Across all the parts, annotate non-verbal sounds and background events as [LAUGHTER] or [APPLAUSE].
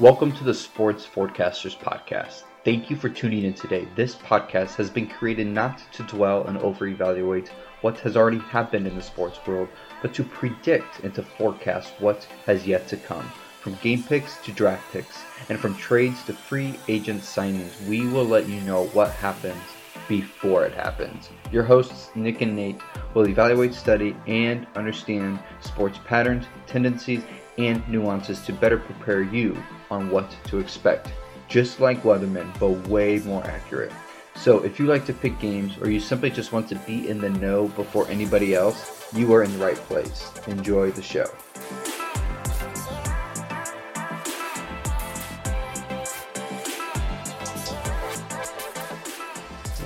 Welcome to the Sports Forecasters Podcast. Thank you for tuning in today. This podcast has been created not to dwell and over evaluate what has already happened in the sports world, but to predict and to forecast what has yet to come. From game picks to draft picks, and from trades to free agent signings, we will let you know what happens before it happens. Your hosts, Nick and Nate, will evaluate, study, and understand sports patterns, tendencies, and nuances to better prepare you on what to expect. Just like Weathermen, but way more accurate. So if you like to pick games or you simply just want to be in the know before anybody else, you are in the right place. Enjoy the show.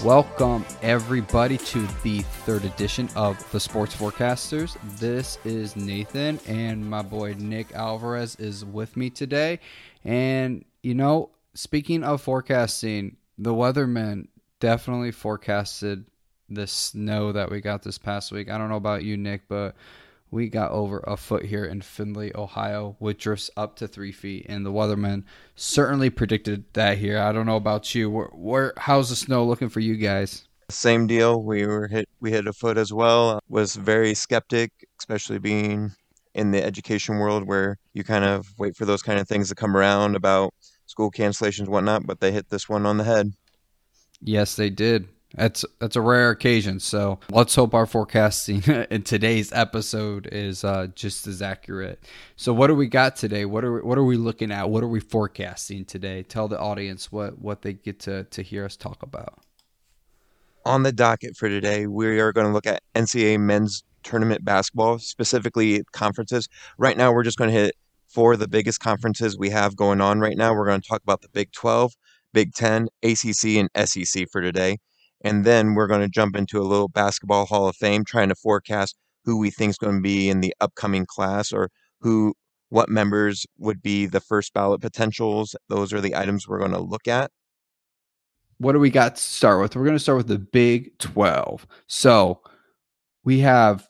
Welcome, everybody, to the third edition of the Sports Forecasters. This is Nathan, and my boy Nick Alvarez is with me today. And, you know, speaking of forecasting, the weatherman definitely forecasted the snow that we got this past week. I don't know about you, Nick, but we got over a foot here in Findlay, Ohio, which drifts up to three feet. And the weatherman certainly predicted that here. I don't know about you. Where, where how's the snow looking for you guys? Same deal. We were hit. We hit a foot as well. Was very skeptic, especially being in the education world where you kind of wait for those kind of things to come around about school cancellations, whatnot. But they hit this one on the head. Yes, they did. That's that's a rare occasion. So let's hope our forecasting [LAUGHS] in today's episode is uh, just as accurate. So what do we got today? What are we, what are we looking at? What are we forecasting today? Tell the audience what what they get to to hear us talk about. On the docket for today, we are going to look at NCAA men's tournament basketball, specifically conferences. Right now, we're just going to hit four of the biggest conferences we have going on right now. We're going to talk about the Big 12, Big 10, ACC, and SEC for today. And then we're going to jump into a little basketball Hall of Fame, trying to forecast who we think is going to be in the upcoming class or who, what members would be the first ballot potentials. Those are the items we're going to look at. What do we got to start with? We're going to start with the Big 12. So we have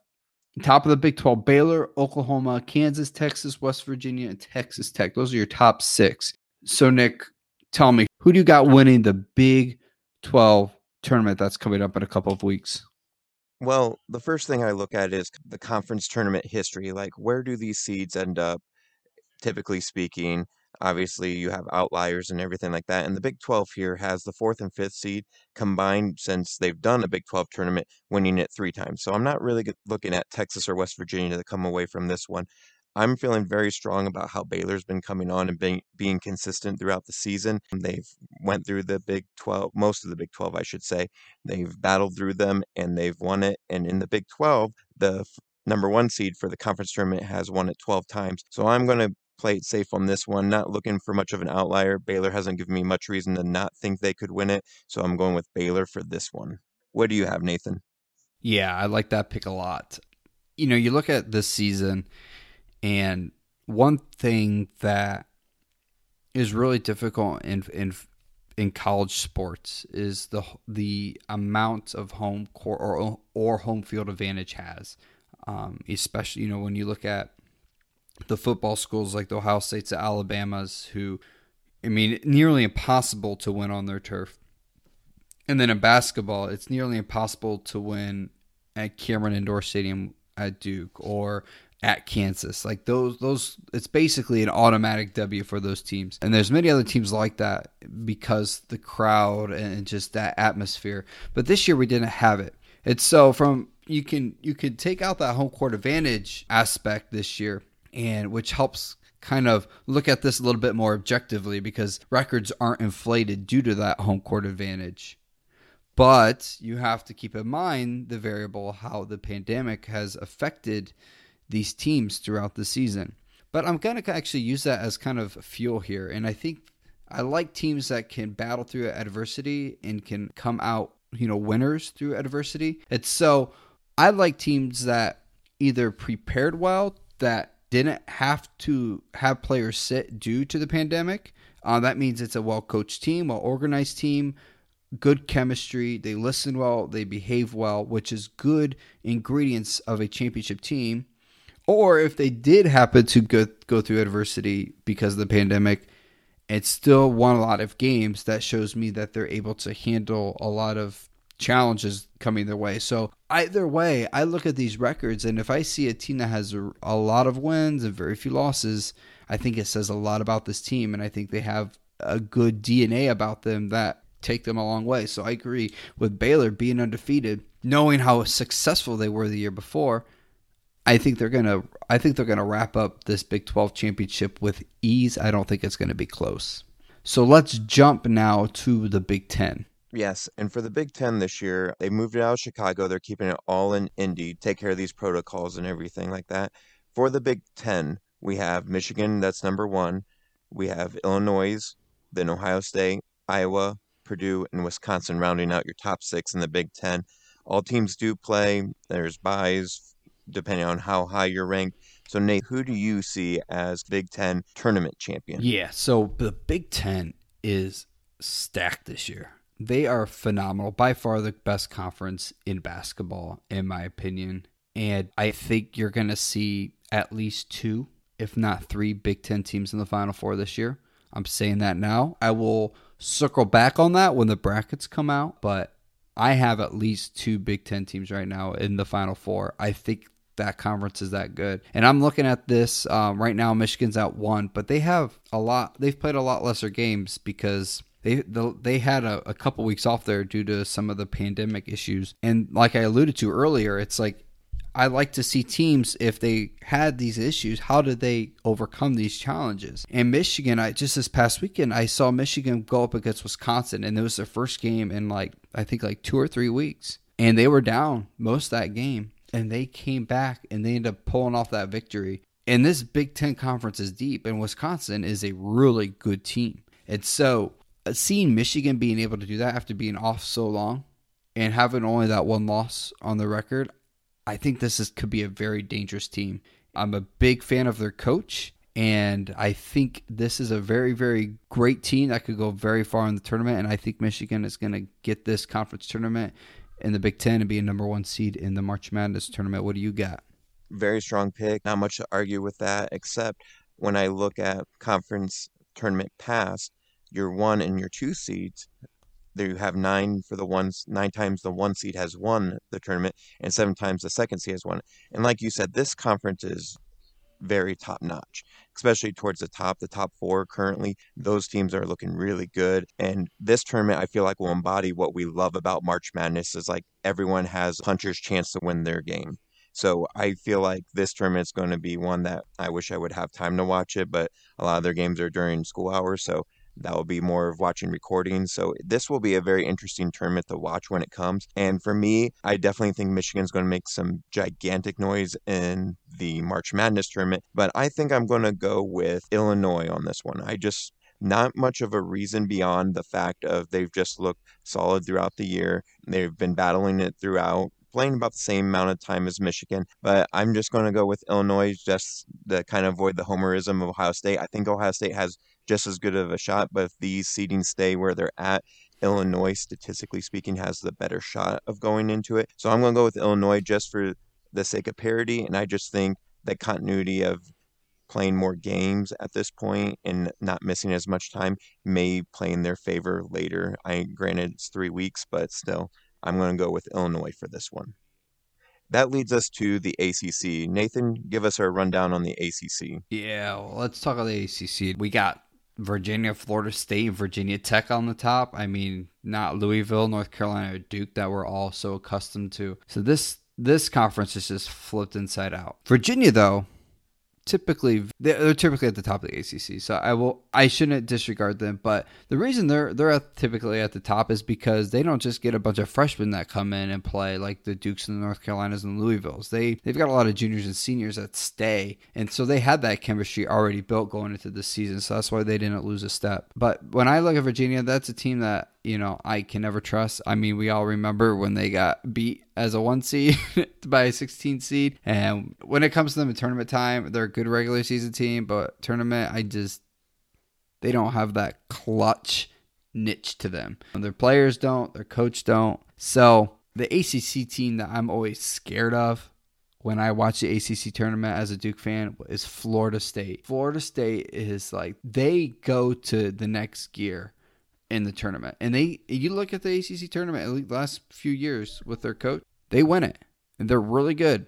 top of the Big 12 Baylor, Oklahoma, Kansas, Texas, West Virginia, and Texas Tech. Those are your top six. So, Nick, tell me, who do you got winning the Big 12 tournament that's coming up in a couple of weeks? Well, the first thing I look at is the conference tournament history. Like, where do these seeds end up, typically speaking? Obviously, you have outliers and everything like that. And the Big 12 here has the fourth and fifth seed combined since they've done a Big 12 tournament, winning it three times. So I'm not really looking at Texas or West Virginia to come away from this one. I'm feeling very strong about how Baylor's been coming on and being being consistent throughout the season. They've went through the Big 12, most of the Big 12, I should say. They've battled through them and they've won it. And in the Big 12, the f- number one seed for the conference tournament has won it 12 times. So I'm going to play it safe on this one, not looking for much of an outlier. Baylor hasn't given me much reason to not think they could win it. So I'm going with Baylor for this one. What do you have, Nathan? Yeah, I like that pick a lot. You know, you look at this season and one thing that is really difficult in in in college sports is the the amount of home court or or home field advantage has, um, especially you know when you look at the football schools like the Ohio States, the Alabamas, who I mean nearly impossible to win on their turf, and then in basketball, it's nearly impossible to win at Cameron Indoor Stadium at Duke or at Kansas. Like those those it's basically an automatic W for those teams. And there's many other teams like that because the crowd and just that atmosphere. But this year we didn't have it. It's so from you can you can take out that home court advantage aspect this year and which helps kind of look at this a little bit more objectively because records aren't inflated due to that home court advantage. But you have to keep in mind the variable how the pandemic has affected these teams throughout the season. But I'm going to actually use that as kind of fuel here. And I think I like teams that can battle through adversity and can come out, you know, winners through adversity. It's so I like teams that either prepared well, that didn't have to have players sit due to the pandemic. Uh, that means it's a well coached team, well organized team, good chemistry. They listen well, they behave well, which is good ingredients of a championship team or if they did happen to go, go through adversity because of the pandemic, It's still won a lot of games. That shows me that they're able to handle a lot of challenges coming their way. So either way, I look at these records, and if I see a team that has a, a lot of wins and very few losses, I think it says a lot about this team, and I think they have a good DNA about them that take them a long way. So I agree with Baylor being undefeated, knowing how successful they were the year before. I think they're gonna. I think they're gonna wrap up this Big 12 championship with ease. I don't think it's gonna be close. So let's jump now to the Big Ten. Yes, and for the Big Ten this year, they moved it out of Chicago. They're keeping it all in Indy, take care of these protocols and everything like that. For the Big Ten, we have Michigan, that's number one. We have Illinois, then Ohio State, Iowa, Purdue, and Wisconsin rounding out your top six in the Big Ten. All teams do play. There's byes depending on how high you're ranked. So, Nate, who do you see as Big Ten tournament champion? Yeah, so the Big Ten is stacked this year. They are phenomenal. By far the best conference in basketball, in my opinion. And I think you're going to see at least two, if not three, Big Ten teams in the Final Four this year. I'm saying that now. I will circle back on that when the brackets come out, but I have at least two Big Ten teams right now in the Final Four. I think that conference is that good. And I'm looking at this um, right now. Michigan's at one, but they have a lot. They've played a lot lesser games because they they had a, a couple weeks off there due to some of the pandemic issues. And like I alluded to earlier, it's like I like to see teams if they had these issues, how did they overcome these challenges? And Michigan, I just this past weekend I saw Michigan go up against Wisconsin, and it was their first game in like I think like two or three weeks, and they were down most that game, and they came back and they ended up pulling off that victory. And this Big Ten conference is deep, and Wisconsin is a really good team. And so, uh, seeing Michigan being able to do that after being off so long and having only that one loss on the record, I think this is, could be a very dangerous team. I'm a big fan of their coach, and I think this is a very, very great team that could go very far in the tournament. And I think Michigan is going to get this conference tournament in the Big Ten and be a number one seed in the March Madness tournament. What do you got? Very strong pick. Not much to argue with that, except when I look at conference tournament past, your one and your two seeds there you have nine for the ones nine times the one seed has won the tournament and seven times the second seed has won and like you said this conference is very top notch especially towards the top the top four currently those teams are looking really good and this tournament i feel like will embody what we love about march madness is like everyone has puncher's chance to win their game so I feel like this tournament is going to be one that I wish I would have time to watch it, but a lot of their games are during school hours. So that will be more of watching recordings. So this will be a very interesting tournament to watch when it comes. And for me, I definitely think Michigan's going to make some gigantic noise in the March Madness tournament. But I think I'm going to go with Illinois on this one. I just not much of a reason beyond the fact of they've just looked solid throughout the year. They've been battling it throughout playing about the same amount of time as Michigan, but I'm just going to go with Illinois just to kind of avoid the homerism of Ohio State. I think Ohio State has just as good of a shot. But if these seedings stay where they're at, Illinois, statistically speaking, has the better shot of going into it. So I'm going to go with Illinois just for the sake of parity. And I just think that continuity of playing more games at this point and not missing as much time may play in their favor later. I granted it's three weeks, but still, I'm going to go with Illinois for this one. That leads us to the ACC. Nathan, give us our rundown on the ACC. Yeah, well, let's talk about the ACC. We got Virginia, Florida State, Virginia Tech on the top. I mean, not Louisville, North Carolina, or Duke that we're all so accustomed to. So this this conference is just flipped inside out. Virginia, though, typically they're typically at the top of the ACC. So I will I shouldn't disregard them, but the reason they're they're typically at the top is because they don't just get a bunch of freshmen that come in and play like the Dukes and the North Carolinas and the Louisvilles. They they've got a lot of juniors and seniors that stay, and so they had that chemistry already built going into the season. So that's why they didn't lose a step. But when I look at Virginia, that's a team that you know, I can never trust. I mean, we all remember when they got beat as a one seed [LAUGHS] by a 16 seed. And when it comes to them in tournament time, they're a good regular season team, but tournament, I just, they don't have that clutch niche to them. Their players don't, their coach don't. So the ACC team that I'm always scared of when I watch the ACC tournament as a Duke fan is Florida State. Florida State is like they go to the next gear in the tournament. And they you look at the ACC tournament the last few years with their coach, they win it. And they're really good.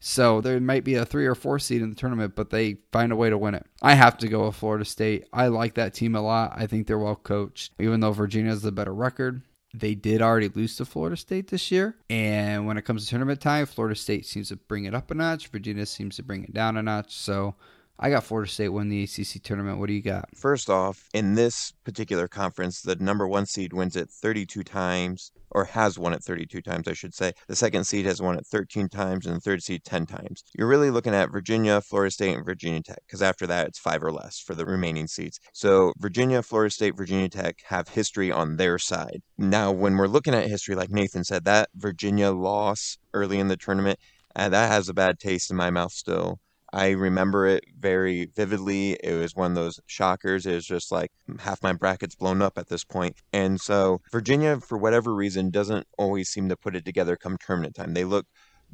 So there might be a 3 or 4 seed in the tournament, but they find a way to win it. I have to go with Florida State. I like that team a lot. I think they're well coached. Even though Virginia has the better record, they did already lose to Florida State this year. And when it comes to tournament time, Florida State seems to bring it up a notch. Virginia seems to bring it down a notch. So I got Florida State win the ACC tournament. What do you got? First off, in this particular conference, the number one seed wins it 32 times, or has won it 32 times, I should say. The second seed has won it 13 times, and the third seed 10 times. You're really looking at Virginia, Florida State, and Virginia Tech, because after that, it's five or less for the remaining seeds. So Virginia, Florida State, Virginia Tech have history on their side. Now, when we're looking at history, like Nathan said, that Virginia loss early in the tournament, uh, that has a bad taste in my mouth still. I remember it very vividly. It was one of those shockers. It was just like mm, half my brackets blown up at this point. And so Virginia, for whatever reason, doesn't always seem to put it together come tournament time. They look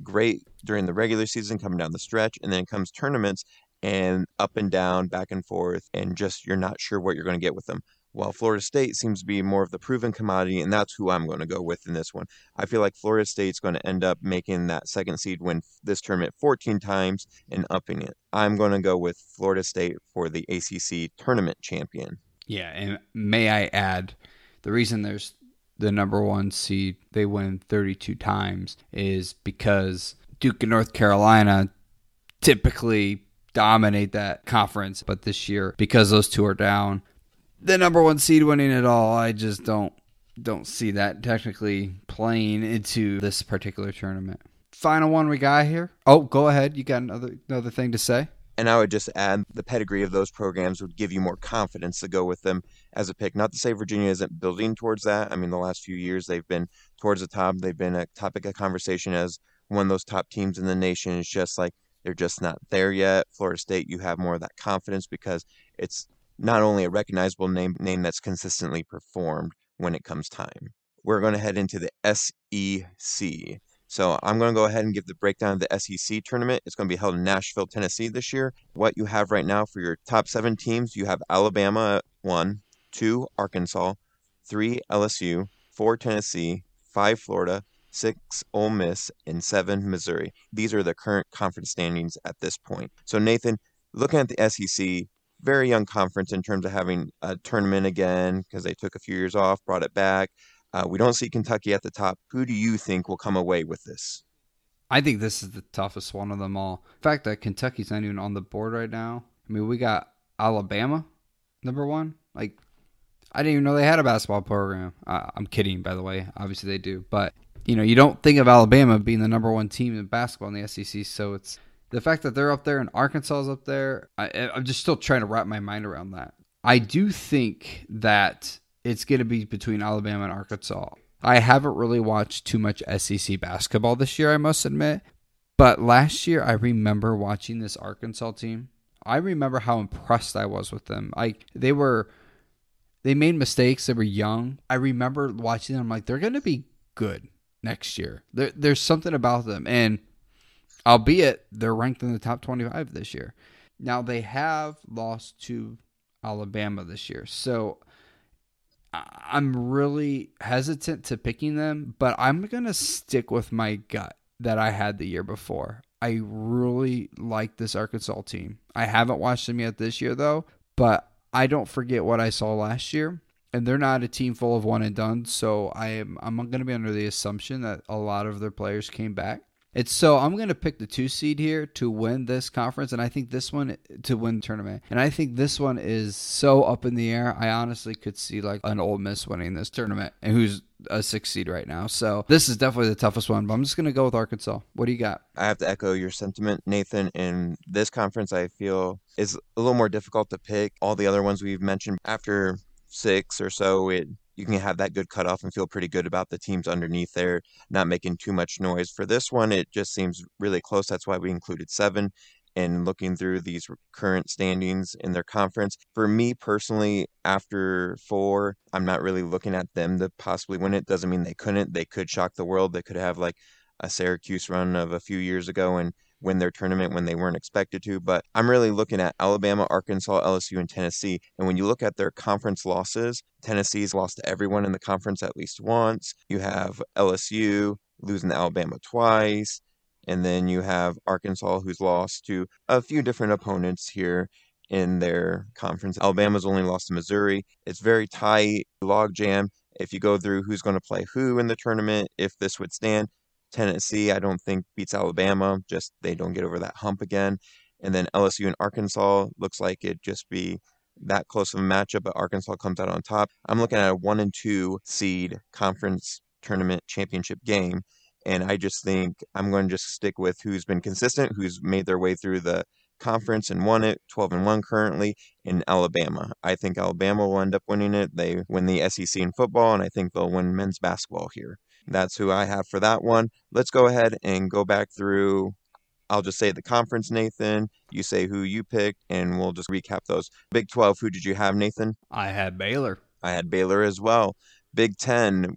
great during the regular season coming down the stretch, and then comes tournaments and up and down, back and forth, and just you're not sure what you're going to get with them while Florida State seems to be more of the proven commodity, and that's who I'm going to go with in this one. I feel like Florida State's going to end up making that second seed win this tournament 14 times and upping it. I'm going to go with Florida State for the ACC tournament champion. Yeah, and may I add, the reason there's the number one seed, they win 32 times, is because Duke and North Carolina typically dominate that conference, but this year, because those two are down, the number one seed winning it all. I just don't don't see that technically playing into this particular tournament. Final one we got here. Oh, go ahead. You got another another thing to say? And I would just add the pedigree of those programs would give you more confidence to go with them as a pick. Not to say Virginia isn't building towards that. I mean, the last few years they've been towards the top. They've been a topic of conversation as one of those top teams in the nation. It's just like they're just not there yet. Florida State, you have more of that confidence because it's not only a recognizable name name that's consistently performed when it comes time. We're going to head into the SEC. So I'm going to go ahead and give the breakdown of the SEC tournament. It's going to be held in Nashville, Tennessee this year. What you have right now for your top seven teams, you have Alabama at one, two Arkansas, three LSU, four Tennessee, five Florida, six Ole Miss, and seven Missouri. These are the current conference standings at this point. So Nathan, looking at the SEC, very young conference in terms of having a tournament again because they took a few years off, brought it back. Uh, we don't see Kentucky at the top. Who do you think will come away with this? I think this is the toughest one of them all. The fact that Kentucky's not even on the board right now. I mean, we got Alabama, number one. Like, I didn't even know they had a basketball program. Uh, I'm kidding, by the way. Obviously, they do. But, you know, you don't think of Alabama being the number one team in basketball in the SEC. So it's the fact that they're up there and Arkansas is up there, I, am just still trying to wrap my mind around that. I do think that it's going to be between Alabama and Arkansas. I haven't really watched too much SEC basketball this year, I must admit. But last year, I remember watching this Arkansas team. I remember how impressed I was with them. I they were they made mistakes. They were young. I remember watching them. I'm like, they're going to be good next year. There, there's something about them, and albeit they're ranked in the top 25 this year. Now they have lost to Alabama this year. So I'm really hesitant to picking them, but I'm going to stick with my gut that I had the year before. I really like this Arkansas team. I haven't watched them yet this year though, but I don't forget what I saw last year. And they're not a team full of one and done, so I am I'm going to be under the assumption that a lot of their players came back. It's so I'm going to pick the two seed here to win this conference, and I think this one to win tournament. And I think this one is so up in the air. I honestly could see like an Ole Miss winning this tournament, and who's a six seed right now. So this is definitely the toughest one. But I'm just going to go with Arkansas. What do you got? I have to echo your sentiment, Nathan. In this conference, I feel is a little more difficult to pick. All the other ones we've mentioned after six or so, it you can have that good cutoff and feel pretty good about the teams underneath there not making too much noise. For this one, it just seems really close. That's why we included seven. And looking through these current standings in their conference, for me personally, after four, I'm not really looking at them to possibly win it. Doesn't mean they couldn't. They could shock the world. They could have like a Syracuse run of a few years ago and win their tournament when they weren't expected to. But I'm really looking at Alabama, Arkansas, LSU, and Tennessee. And when you look at their conference losses, Tennessee's lost to everyone in the conference at least once. You have LSU losing to Alabama twice. And then you have Arkansas, who's lost to a few different opponents here in their conference. Alabama's only lost to Missouri. It's very tight, logjam. If you go through who's going to play who in the tournament, if this would stand, Tennessee, I don't think beats Alabama. Just they don't get over that hump again. And then LSU and Arkansas looks like it just be that close of a matchup, but Arkansas comes out on top. I'm looking at a one and two seed conference tournament championship game. And I just think I'm going to just stick with who's been consistent, who's made their way through the conference and won it 12 and 1 currently in Alabama. I think Alabama will end up winning it. They win the SEC in football, and I think they'll win men's basketball here. That's who I have for that one. Let's go ahead and go back through. I'll just say the conference, Nathan. You say who you picked, and we'll just recap those. Big 12, who did you have, Nathan? I had Baylor. I had Baylor as well. Big 10,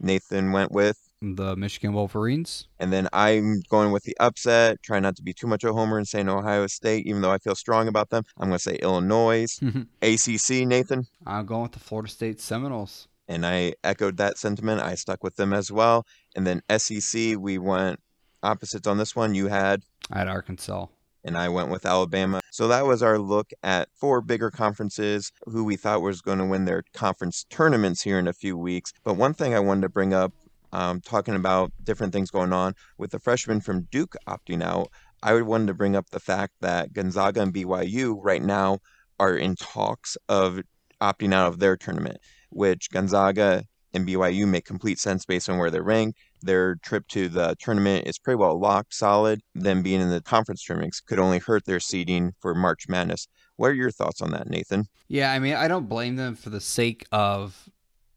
Nathan went with the Michigan Wolverines. And then I'm going with the upset, try not to be too much a homer and saying Ohio State, even though I feel strong about them. I'm going to say Illinois. [LAUGHS] ACC, Nathan. I'm going with the Florida State Seminoles and I echoed that sentiment. I stuck with them as well. And then SEC, we went opposites on this one. You had I had Arkansas. And I went with Alabama. So that was our look at four bigger conferences who we thought was going to win their conference tournaments here in a few weeks. But one thing I wanted to bring up, um, talking about different things going on with the freshman from Duke opting out, I would wanted to bring up the fact that Gonzaga and BYU right now are in talks of opting out of their tournament which Gonzaga and BYU make complete sense based on where they're ranked. Their trip to the tournament is pretty well locked, solid. Them being in the conference tournaments could only hurt their seeding for March Madness. What are your thoughts on that, Nathan? Yeah, I mean, I don't blame them for the sake of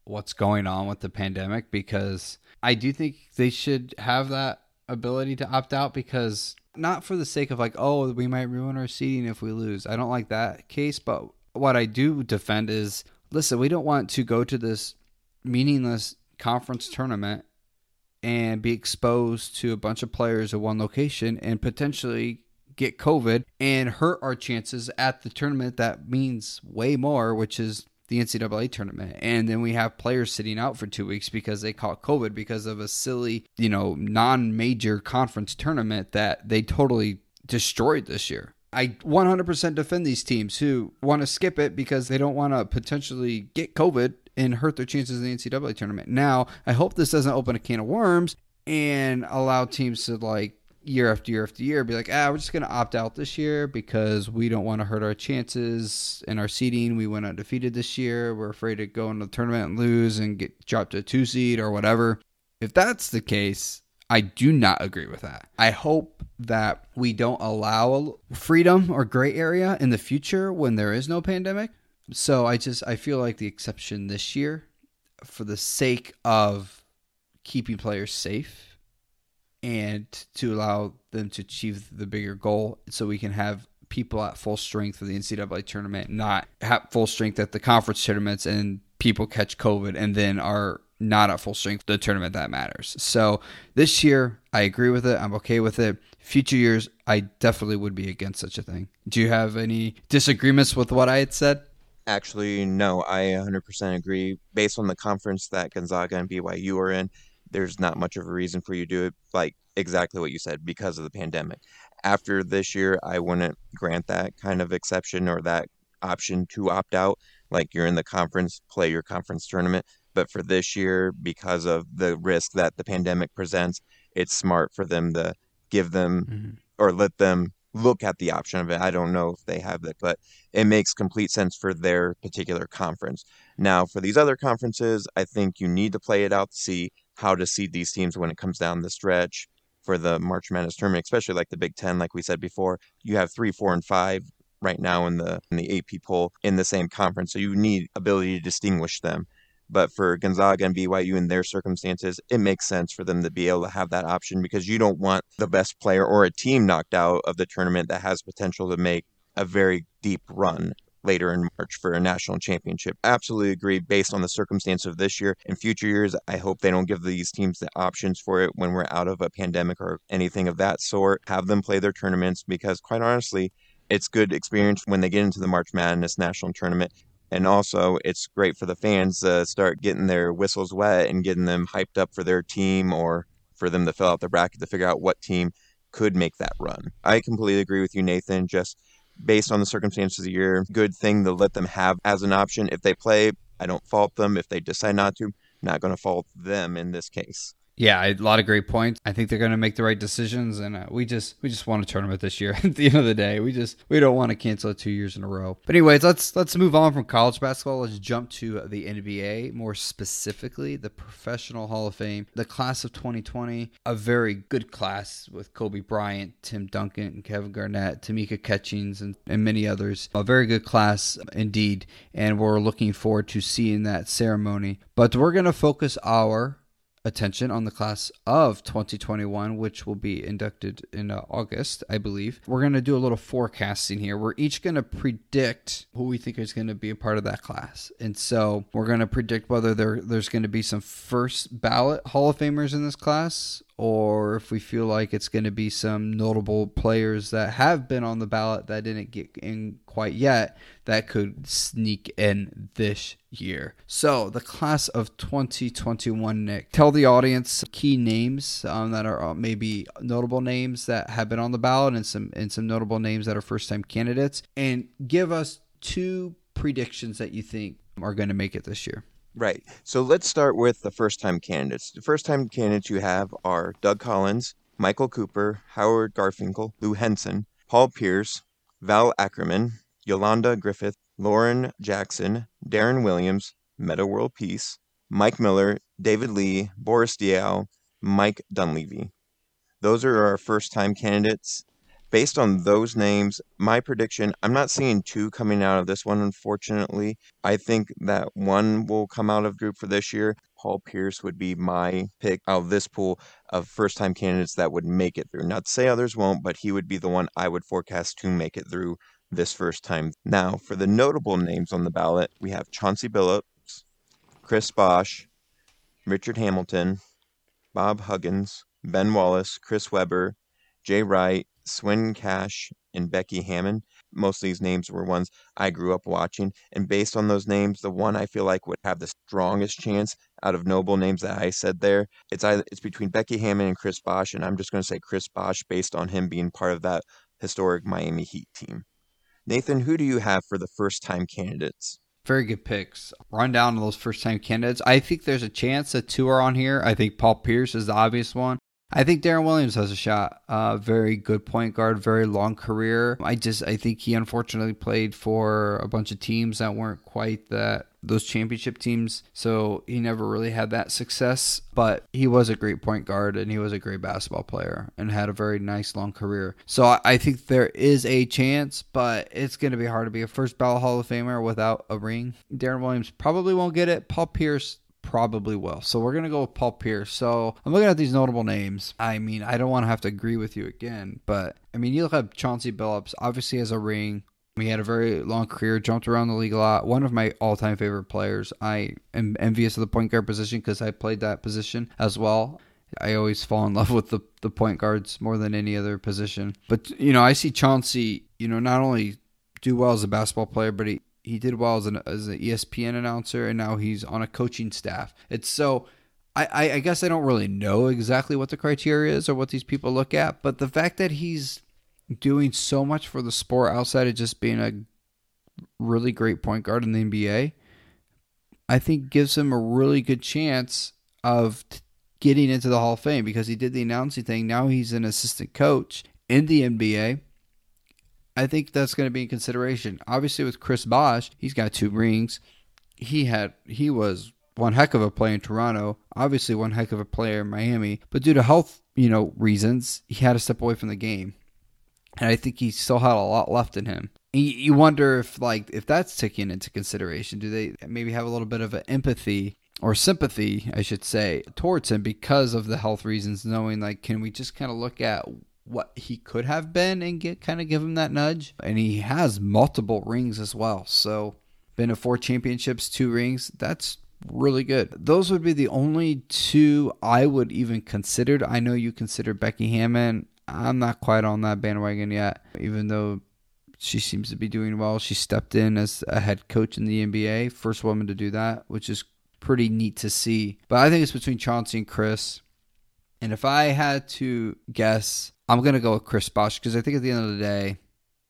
what's going on with the pandemic because I do think they should have that ability to opt out because not for the sake of like, oh, we might ruin our seeding if we lose. I don't like that case, but what I do defend is listen, we don't want to go to this meaningless conference tournament and be exposed to a bunch of players at one location and potentially get COVID and hurt our chances at the tournament that means way more, which is the NCAA tournament. And then we have players sitting out for two weeks because they caught COVID because of a silly, you know, non major conference tournament that they totally destroyed this year. I 100% defend these teams who want to skip it because they don't want to potentially get COVID and hurt their chances in the NCAA tournament. Now, I hope this doesn't open a can of worms and allow teams to like year after year after year be like, ah, we're just going to opt out this year because we don't want to hurt our chances in our seeding. We went undefeated this year. We're afraid to go into the tournament and lose and get dropped to a two seed or whatever. If that's the case, I do not agree with that. I hope that we don't allow freedom or gray area in the future when there is no pandemic. So I just I feel like the exception this year for the sake of keeping players safe and to allow them to achieve the bigger goal so we can have people at full strength for the NCAA tournament, not at full strength at the conference tournaments and people catch COVID and then are not at full strength the tournament that matters. So this year, I agree with it. I'm okay with it. Future years, I definitely would be against such a thing. Do you have any disagreements with what I had said? Actually, no. I 100% agree. Based on the conference that Gonzaga and BYU are in, there's not much of a reason for you to do it. Like exactly what you said, because of the pandemic. After this year, I wouldn't grant that kind of exception or that option to opt out. Like you're in the conference, play your conference tournament but for this year, because of the risk that the pandemic presents, it's smart for them to give them mm-hmm. or let them look at the option of it. I don't know if they have that, but it makes complete sense for their particular conference. Now, for these other conferences, I think you need to play it out to see how to seed these teams when it comes down the stretch for the March Madness tournament, especially like the Big Ten, like we said before. You have three, four, and five right now in the in the AP poll in the same conference, so you need ability to distinguish them. But for Gonzaga and BYU in their circumstances, it makes sense for them to be able to have that option because you don't want the best player or a team knocked out of the tournament that has potential to make a very deep run later in March for a national championship. Absolutely agree. Based on the circumstance of this year and future years, I hope they don't give these teams the options for it when we're out of a pandemic or anything of that sort. Have them play their tournaments because, quite honestly, it's good experience when they get into the March Madness national tournament. And also, it's great for the fans to start getting their whistles wet and getting them hyped up for their team or for them to fill out the bracket to figure out what team could make that run. I completely agree with you, Nathan. Just based on the circumstances of the year, good thing to let them have as an option. If they play, I don't fault them. If they decide not to, not going to fault them in this case. Yeah, a lot of great points. I think they're going to make the right decisions, and uh, we just we just want a tournament this year. [LAUGHS] At the end of the day, we just we don't want to cancel it two years in a row. But anyways, let's let's move on from college basketball. Let's jump to the NBA, more specifically the Professional Hall of Fame, the class of 2020. A very good class with Kobe Bryant, Tim Duncan, and Kevin Garnett, Tamika Catchings, and, and many others. A very good class indeed, and we're looking forward to seeing that ceremony. But we're going to focus our attention on the class of 2021, which will be inducted in uh, August, I believe. We're going to do a little forecasting here. We're each going to predict who we think is going to be a part of that class. And so we're going to predict whether there, there's going to be some first ballot Hall of Famers in this class or if we feel like it's going to be some notable players that have been on the ballot that didn't get in quite yet that could sneak in this year. So, the class of 2021, Nick, tell the audience key names um, that are uh, maybe notable names that have been on the ballot and some and some notable names that are first time candidates and give us two predictions that you think are going to make it this year. Right. So let's start with the first time candidates. The first time candidates you have are Doug Collins, Michael Cooper, Howard Garfinkel, Lou Henson, Paul Pierce, Val Ackerman, Yolanda Griffith, Lauren Jackson, Deron Williams, Metta World Peace, Mike Miller, David Lee, Boris Diaw, Mike Dunleavy. Those are our first time candidates based on those names, my prediction, I'm not seeing two coming out of this one, unfortunately. I think that one will come out of group for this year. Paul Pierce would be my pick out of this pool of first time candidates that would make it through. Not to say others won't, but he would be the one I would forecast to make it through this first time. Now, for the notable names on the ballot, we have Chauncey Billups, Chris Bosh, Richard Hamilton, Bob Huggins, Ben Wallace, Chris Webber, Jay Wright, Swin Cash, and Becky Hammon. Most of these names were ones I grew up watching. And based on those names, the one I feel like would have the strongest chance out of noble names that I said there, it's either it's between Becky Hammon and Chris Bosh. And I'm just going to say Chris Bosh based on him being part of that historic Miami Heat team. Nathan, who do you have for the first time candidates? Very good picks. Run down those first time candidates. I think there's a chance that two are on here. I think Paul Pierce is the obvious one. I think Deron Williams has a shot. Uh, very good point guard, very long career. I just I think he unfortunately played for a bunch of teams that weren't quite that those championship teams, so he never really had that success. But he was a great point guard and he was a great basketball player and had a very nice long career. So I, I think there is a chance, but it's going to be hard to be a first ballot Hall of Famer without a ring. Deron Williams probably won't get it. Paul Pierce probably will. So we're going to go with Paul Pierce. So I'm looking at these notable names. I mean, I don't want to have to agree with you again, but I mean, you look at Chauncey Billups, obviously has a ring. He had a very long career, jumped around the league a lot. One of my all time favorite players. I am envious of the point guard position because I played that position as well. I always fall in love [LAUGHS] with the, the point guards more than any other position. But, you know, I see Chauncey, you know, not only do well as a basketball player, but he, he did well as an as an ESPN announcer, and now he's on a coaching staff. It's so. I, I guess I don't really know exactly what the criteria is or what these people look at, but the fact that he's doing so much for the sport outside of just being a really great point guard in the NBA, I think gives him a really good chance of getting into the Hall of Fame because he did the announcing thing. Now he's an assistant coach in the NBA. I think that's going to be in consideration. Obviously, with Chris Bosh, he's got two rings. He had he was one heck of a player in Toronto. Obviously, one heck of a player in Miami. But due to health, you know, reasons, he had to step away from the game. And I think he still had a lot left in him. You wonder if like if that's taken into consideration. Do they maybe have a little bit of an empathy or sympathy, I should say, towards him because of the health reasons, knowing like, can we just kind of look at what he could have been and get kind of give him that nudge. And he has multiple rings as well. So been to four championships, two rings. That's really good. Those would be the only two I would even consider. I know you consider Becky Hammon. I'm not quite on that bandwagon yet, even though she seems to be doing well. She stepped in as a head coach in the NBA, first woman to do that, which is pretty neat to see. But I think it's between Chauncey and Chris. And if I had to guess, I'm going to go with Chris Bosh because I think at the end of the day,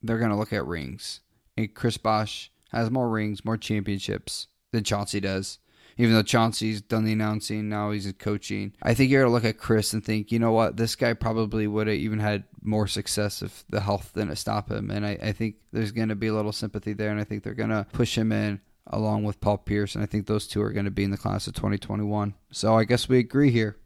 they're going to look at rings. And Chris Bosh has more rings, more championships than Chauncey does. Even though Chauncey's done the announcing, now he's coaching. I think you're going to look at Chris and think, you know what, this guy probably would have even had more success if the health didn't stop him. And I, I think there's going to be a little sympathy there. And I think they're going to push him in along with Paul Pierce. And I think those two are going to be in the class of 2021. So I guess we agree here.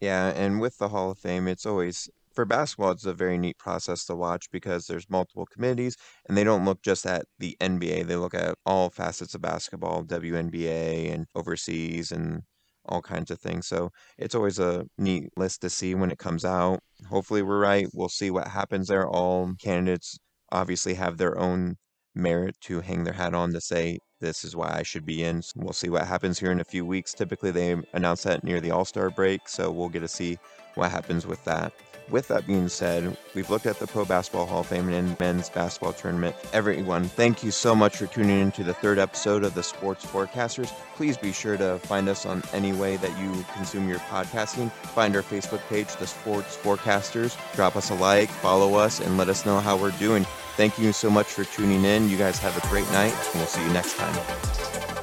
Yeah, and with the Hall of Fame, it's always for basketball, it's a very neat process to watch because there's multiple committees and they don't look just at the NBA. They look at all facets of basketball, WNBA and overseas and all kinds of things. So it's always a neat list to see when it comes out. Hopefully, we're right. We'll see what happens there. All candidates obviously have their own merit to hang their hat on to say, this is why I should be in. So we'll see what happens here in a few weeks. Typically, they announce that near the All Star break. So we'll get to see what happens with that. With that being said, we've looked at the Pro Basketball Hall of Fame and men's basketball tournament. Everyone, thank you so much for tuning in to the third episode of the Sports Forecasters. Please be sure to find us on any way that you consume your podcasting. Find our Facebook page, The Sports Forecasters. Drop us a like, follow us, and let us know how we're doing. Thank you so much for tuning in. You guys have a great night, and we'll see you next time.